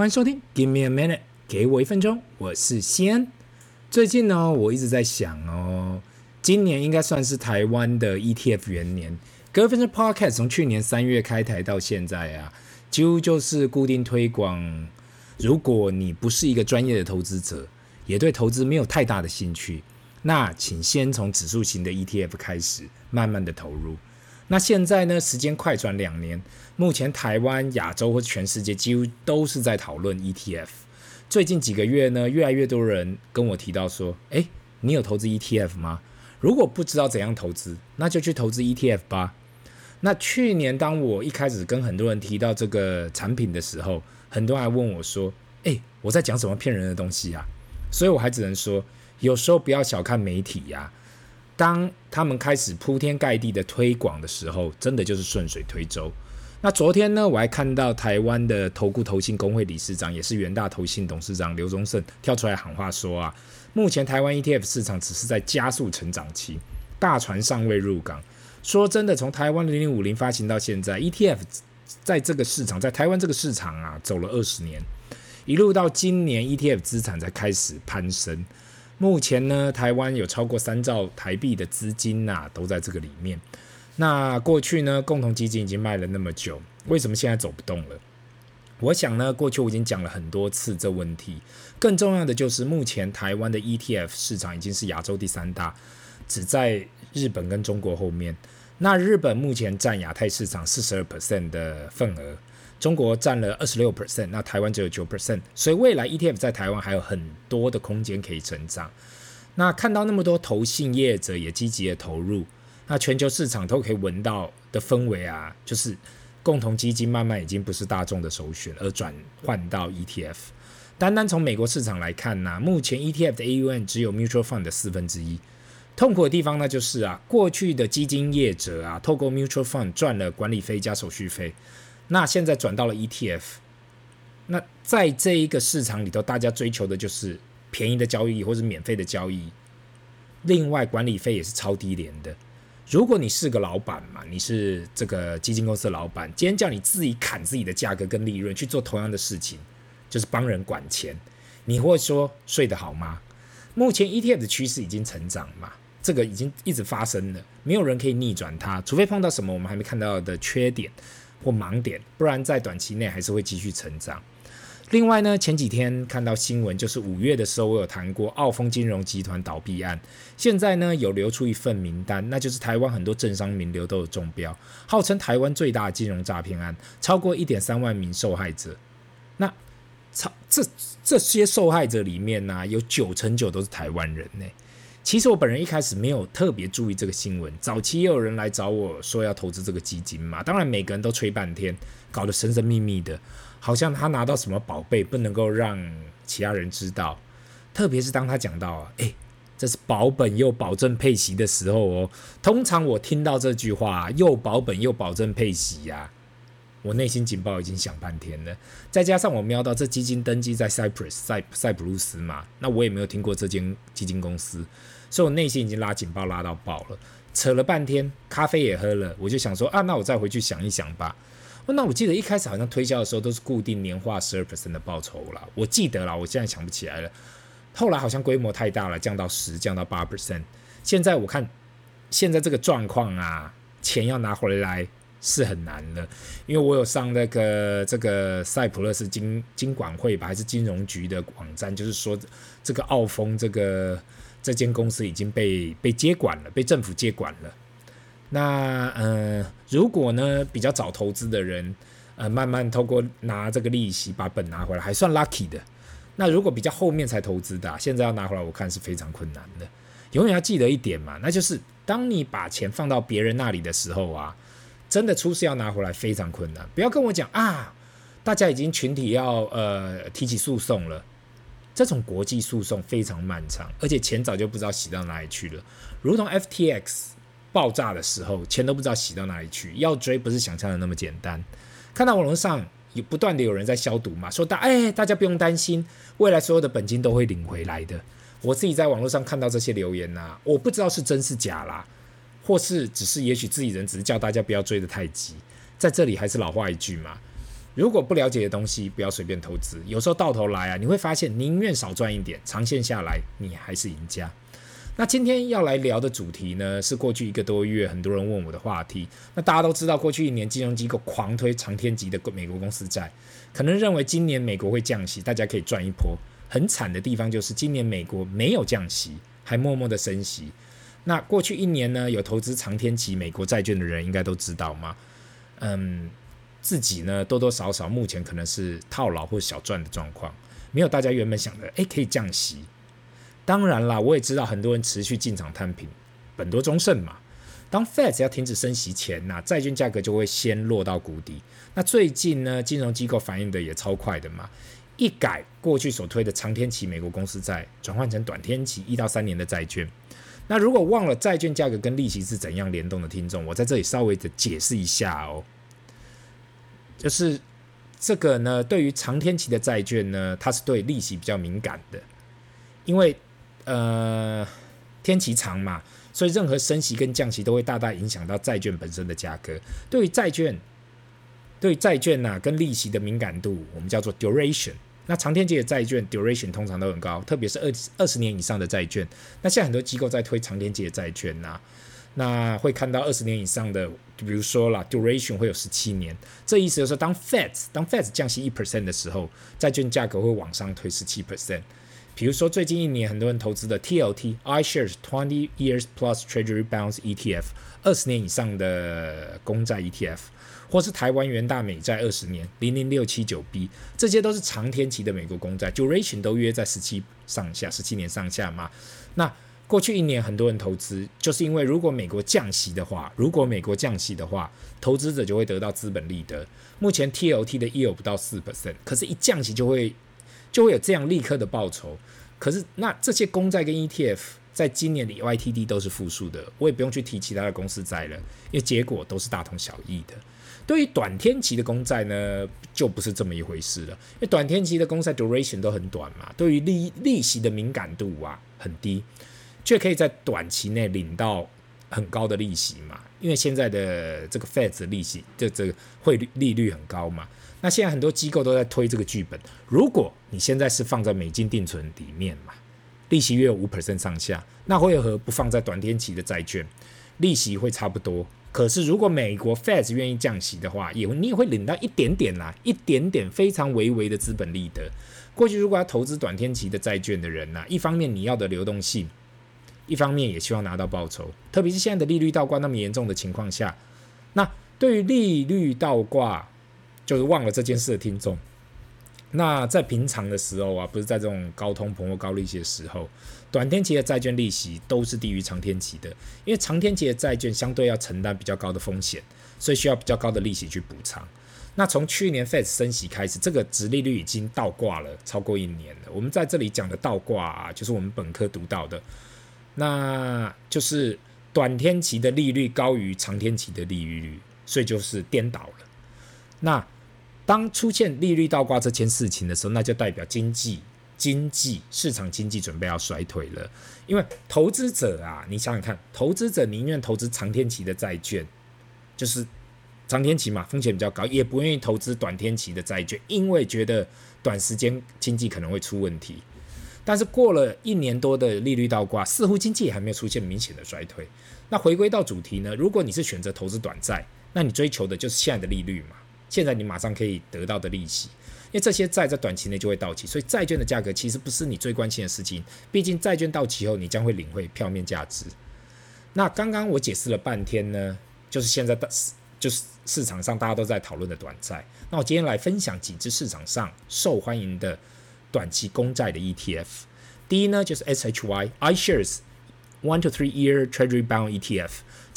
欢迎收听，Give me a minute，给我一分钟，我是西安。最近呢，我一直在想哦，今年应该算是台湾的 ETF 元年。各位分钟 Podcast 从去年三月开台到现在啊，几乎就是固定推广。如果你不是一个专业的投资者，也对投资没有太大的兴趣，那请先从指数型的 ETF 开始，慢慢的投入。那现在呢，时间快转两年，目前台湾、亚洲或全世界几乎都是在讨论 ETF。最近几个月呢，越来越多人跟我提到说：“诶，你有投资 ETF 吗？如果不知道怎样投资，那就去投资 ETF 吧。”那去年当我一开始跟很多人提到这个产品的时候，很多人还问我说：“诶，我在讲什么骗人的东西啊？”所以我还只能说，有时候不要小看媒体呀。当他们开始铺天盖地的推广的时候，真的就是顺水推舟。那昨天呢，我还看到台湾的投顾投信公会理事长，也是元大投信董事长刘宗盛跳出来喊话说啊，目前台湾 ETF 市场只是在加速成长期，大船尚未入港。说真的，从台湾零零五零发行到现在，ETF 在这个市场，在台湾这个市场啊，走了二十年，一路到今年，ETF 资产才开始攀升。目前呢，台湾有超过三兆台币的资金呐、都在这个里面。那过去呢，共同基金已经卖了那么久，为什么现在走不动了？我想呢，过去我已经讲了很多次这问题。更重要的就是，目前台湾的 ETF 市场已经是亚洲第三大，只在日本跟中国后面。那日本目前占亚太市场四十二 percent 的份额。中国占了二十六 percent，那台湾只有九 percent，所以未来 ETF 在台湾还有很多的空间可以成长。那看到那么多投信业者也积极的投入，那全球市场都可以闻到的氛围啊，就是共同基金慢慢已经不是大众的首选，而转换到 ETF。单单从美国市场来看呢、目前 ETF 的 AUM 只有 Mutual Fund 的四分之一。痛苦的地方呢，就是啊，过去的基金业者啊，透过 Mutual Fund 赚了管理费加手续费。那现在转到了 ETF，那在这一个市场里头，大家追求的就是便宜的交易或者免费的交易，另外管理费也是超低廉的。如果你是个老板嘛，你是这个基金公司的老板，今天叫你自己砍自己的价格跟利润去做同样的事情，就是帮人管钱，你会说睡得好吗？目前 ETF 的趋势已经成长嘛，这个已经一直发生了，没有人可以逆转它，除非碰到什么我们还没看到的缺点。或盲点，不然在短期内还是会继续成长。另外呢，前几天看到新闻，就是五月的时候，我有谈过澳丰金融集团倒闭案。现在呢，有流出一份名单，那就是台湾很多政商名流都有中标，号称台湾最大的金融诈骗案，超过一点三万名受害者。那超这这些受害者里面呢、有九成九都是台湾人呢。其实我本人一开始没有特别注意这个新闻，早期也有人来找我说要投资这个基金嘛，当然每个人都吹半天，搞得神神秘秘的，好像他拿到什么宝贝不能够让其他人知道，特别是当他讲到啊，诶，这是保本又保证配息的时候哦，通常我听到这句话又保本又保证配息呀。我内心警报已经响半天了，再加上我瞄到这基金登记在 Cyprus 塞塞浦路斯嘛，那我也没有听过这间基金公司，所以我内心已经拉警报拉到爆了。扯了半天，咖啡也喝了，我就想说啊，那我再回去想一想吧。那我记得一开始好像推销的时候都是固定年化十二 percent 的报酬啦，我记得啦，我现在想不起来了。后来好像规模太大了，降到十，降到八 percent。现在我看现在这个状况啊，钱要拿回来。是很难的，因为我有上那个这个塞浦路斯金金管会吧，还是金融局的网站，就是说这个澳丰这个这间公司已经被被接管了，被政府接管了。那呃，如果呢比较早投资的人，呃，慢慢透过拿这个利息把本拿回来，还算 lucky 的。那如果比较后面才投资的，现在要拿回来，我看是非常困难的。永远要记得一点嘛，那就是当你把钱放到别人那里的时候啊。真的出事要拿回来非常困难，不要跟我讲啊！大家已经群体要呃提起诉讼了，这种国际诉讼非常漫长，而且钱早就不知道洗到哪里去了。如同 FTX 爆炸的时候，钱都不知道洗到哪里去，要追不是想象的那么简单。看到网络上有不断的有人在消毒嘛，说大哎大家不用担心，未来所有的本金都会领回来的。我自己在网络上看到这些留言呐、啊，我不知道是真是假啦。或是只是，也许自己人只是叫大家不要追得太急，在这里还是老话一句嘛，如果不了解的东西，不要随便投资。有时候到头来啊，你会发现宁愿少赚一点，长线下来你还是赢家。那今天要来聊的主题呢，是过去一个多月很多人问我的话题。那大家都知道，过去一年金融机构狂推长天级的美国公司债，可能认为今年美国会降息，大家可以赚一波。很惨的地方就是今年美国没有降息，还默默的升息。那过去一年呢，有投资长天期美国债券的人应该都知道吗？嗯。自己呢，多多少少目前可能是套牢或小赚的状况，没有大家原本想的，诶，可以降息。当然啦，我也知道很多人持续进场摊平，本多终胜嘛。当 Fed 要停止升息前呐，债券价格就会先落到谷底。那最近呢，金融机构反应的也超快的嘛，一改过去所推的长天期美国公司债，转换成短天期一到三年的债券。那如果忘了债券价格跟利息是怎样联动的听众，我在这里稍微的解释一下哦。就是这个呢，对于长天期的债券呢，它是对利息比较敏感的，因为呃天期长嘛，所以任何升息跟降息都会大大影响到债券本身的价格。对于债券，对债券呐、跟利息的敏感度，我们叫做 duration。那长天期的债券 duration 通常都很高，特别是二二十年以上的债券。那现在很多机构在推长天期的债券呐、那会看到二十年以上的，比如说啦，duration 会有十七年，这意思就是，当 Fed 当 Fed 降息一 percent 的时候，债券价格会往上推十七 percent。比如说最近一年很多人投资的 TLT iShares Twenty Years Plus Treasury Bonds ETF 二十年以上的公债 ETF，或是台湾元大美债二十年零零六七九 B，这些都是长天期的美国公债，duration 都约在十七上下，十七年上下嘛，那。过去一年，很多人投资，就是因为如果美国降息的话，如果美国降息的话，投资者就会得到资本利得。目前 TLT 的 yield 不到四 percent，可是，一降息就会就会有这样立刻的报酬。可是，那这些公债跟 ETF 在今年的 YTD 都是负数的，我也不用去提其他的公司债了，因为结果都是大同小异的。对于短天期的公债呢，就不是这么一回事了，因为短天期的公债 duration 都很短嘛，对于利利息的敏感度啊很低。却可以在短期内领到很高的利息嘛？因为现在的这个 Fed 的利息，这这个汇率利率很高嘛。那现在很多机构都在推这个剧本。如果你现在是放在美金定存里面嘛，利息约五 percent 上下，那为何不放在短天期的债券？利息会差不多。可是如果美国 Fed 愿意降息的话，也你也会领到一点点啦，一点点非常微微的资本利得。过去如果要投资短天期的债券的人呐，一方面你要的流动性。一方面也希望拿到报酬，特别是现在的利率倒挂那么严重的情况下，那对于利率倒挂就是忘了这件事的听众，那在平常的时候啊，不是在这种高通膨或高利息的时候，短天期的债券利息都是低于长天期的，因为长天期的债券相对要承担比较高的风险，所以需要比较高的利息去补偿。那从去年 Fed 升息开始，这个殖利率已经倒挂了超过一年了。我们在这里讲的倒挂啊，就是我们本科读到的。那就是短天期的利率高于长天期的利率，所以就是颠倒了。那当出现利率倒挂这件事情的时候，那就代表经济、经济市场经济准备要衰退了。因为投资者啊，你想想看，投资者宁愿投资长天期的债券，就是长天期嘛，风险比较高，也不愿意投资短天期的债券，因为觉得短时间经济可能会出问题。但是过了一年多的利率倒挂，似乎经济还没有出现明显的衰退。那回归到主题呢？如果你是选择投资短债，那你追求的就是现在的利率嘛？现在你马上可以得到的利息，因为这些债在短期内就会到期，所以债券的价格其实不是你最关心的事情。毕竟债券到期后，你将会领回票面价值。那刚刚我解释了半天呢，就是现在大，就是市场上大家都在讨论的短债。那我今天来分享几只市场上受欢迎的。短期公债的 ETF，第一呢就是 SHY iShares One to Three Year Treasury Bond ETF，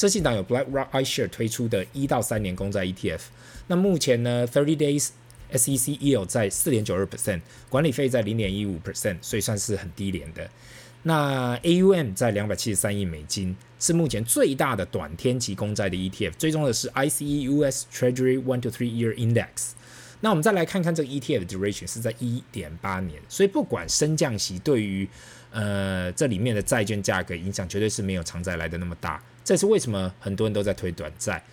这是档由 BlackRock I share 推出的一到三年公债 ETF。那目前呢，Thirty Days SEC Yield 在四点九二 percent，管理费在零点一五 percent，所以算是很低廉的。那 AUM 在两百七十三亿美金，是目前最大的短天期公债的 ETF。追踪的是 ICE US Treasury One to Three Year Index。那我们再来看看这个 ETF duration 是在一点八年，所以不管升降息对于呃这里面的债券价格影响绝对是没有长债来的那么大。这是为什么很多人都在推短债？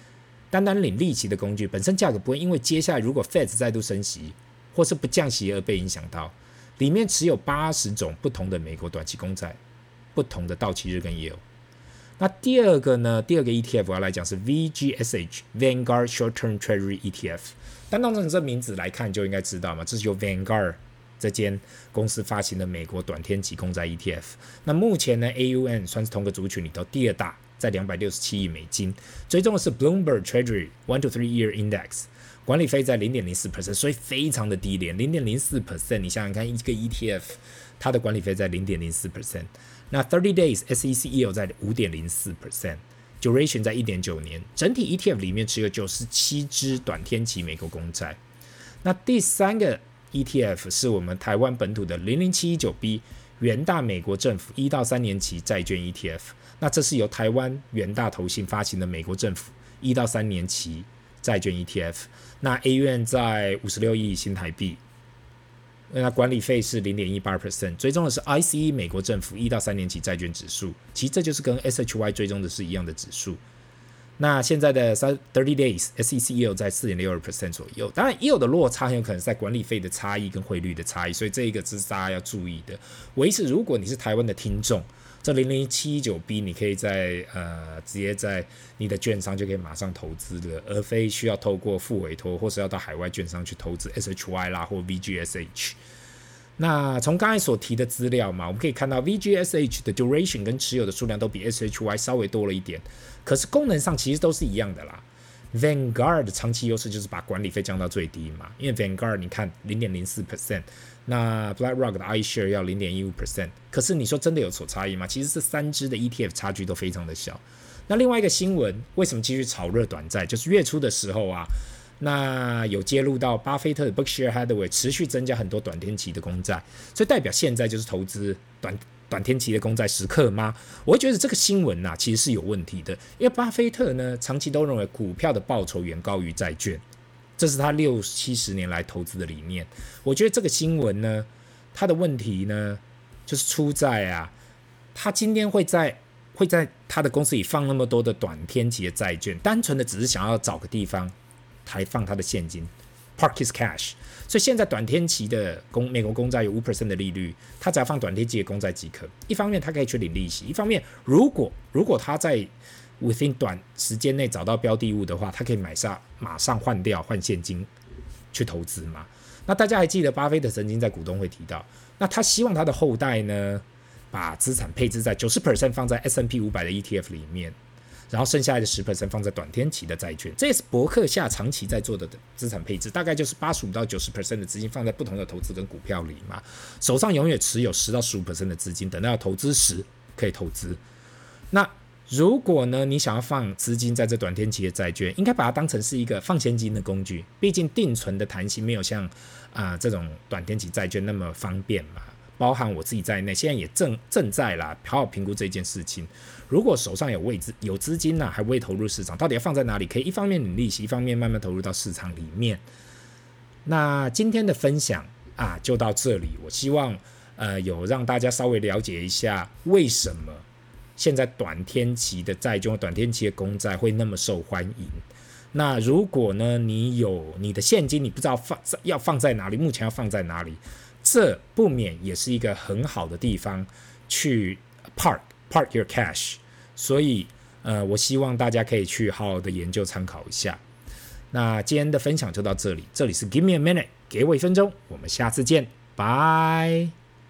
单单领利息的工具本身价格不会因为接下来如果 Fed 再度升息或是不降息而被影响到。里面持有八十种不同的美国短期公债，不同的到期日跟也有。那第二个呢？第二个 ETF 我要来讲是 VGSH Vanguard Short Term Treasury ETF。单从这名字来看就应该知道嘛，这是由 Vanguard 这间公司发行的美国短天期公债 ETF。那目前呢，AUM 算是同个族群里头第二大，在两百六十七亿美金。追踪的是 Bloomberg Treasury One to Three Year Index，管理费在零点零四 percent，所以非常的低廉，零点零四 percent。你想想看，一个 ETF 它的管理费在零点零四 percent。那 thirty days SEC yield 在五点零四 percent，duration 在一点九年，整体 ETF 里面持有九十七只短天期美国公债。那第三个 ETF 是我们台湾本土的零零七一九 B 元大美国政府一到三年期债券 ETF。那这是由台湾元大投信发行的美国政府一到三年期债券 ETF。那 A 院在五十六亿新台币。那管理费是零点一八 percent，追踪的是 ICE 美国政府一到三年期债券指数，其实这就是跟 SHY 追踪的是一样的指数。那现在的三 thirty days SEC yield 在四点六二 percent 左右，当然 yield 的落差很有可能是在管理费的差异跟汇率的差异，所以这一个是大家要注意的。唯一是如果你是台湾的听众。这零零七九 B，你可以在呃直接在你的券商就可以马上投资的，而非需要透过复委托或是要到海外券商去投资 SHY 啦或 VGSH。那从刚才所提的资料嘛，我们可以看到 VGSH 的 duration 跟持有的数量都比 SHY 稍微多了一点，可是功能上其实都是一样的啦。Vanguard 的长期优势就是把管理费降到最低嘛，因为 Vanguard 你看零点零四 percent。那 BlackRock 的 iShare 要零点一五 percent，可是你说真的有所差异吗？其实这三支的 ETF 差距都非常的小。那另外一个新闻，为什么继续炒热短债？就是月初的时候啊，那有揭露到巴菲特的 Berkshire Hathaway 持续增加很多短天期的公债，所以代表现在就是投资短短天期的公债时刻吗？我会觉得这个新闻呐、其实是有问题的，因为巴菲特呢长期都认为股票的报酬远高于债券。这是他六七十年来投资的理念。我觉得这个新闻呢，他的问题呢，就是出在啊，他今天会在会在他的公司里放那么多的短天期的债券，单纯的只是想要找个地方来放他的现金，park his cash。所以现在短天期的公美国公债有五 percent 的利率，他只要放短天期的公债即可。一方面他可以去领利息，一方面如果如果他在 within 短时间内找到标的物的话，他可以买下，马上换掉换现金去投资嘛？那大家还记得巴菲特曾经在股东会提到，那他希望他的后代呢，把资产配置在九十 percent 放在 S n P 五百的 ETF 里面，然后剩下来的十 percent 放在短天期的债券。这也是伯克夏长期在做的资产配置，大概就是八十五到九十 percent 的资金放在不同的投资跟股票里嘛，手上永远持有十到十五 percent 的资金，等到要投资时可以投资。那如果呢，你想要放资金在这短天期的债券，应该把它当成是一个放现金的工具。毕竟定存的弹性没有像啊、这种短天期债券那么方便嘛。包含我自己在内，现在也正正在啦，好好评估这件事情。如果手上有位置有资金呢、还未投入市场，到底要放在哪里？可以一方面领利息，一方面慢慢投入到市场里面。那今天的分享啊，就到这里。我希望呃有让大家稍微了解一下为什么。现在短天期的债券、短天期的公债会那么受欢迎？那如果呢，你有你的现金，你不知道放要放在哪里，目前要放在哪里，这不免也是一个很好的地方去 park park your cash。所以，呃，我希望大家可以去好好的研究参考一下。那今天的分享就到这里，这里是 Give me a minute，给我一分钟，我们下次见，拜。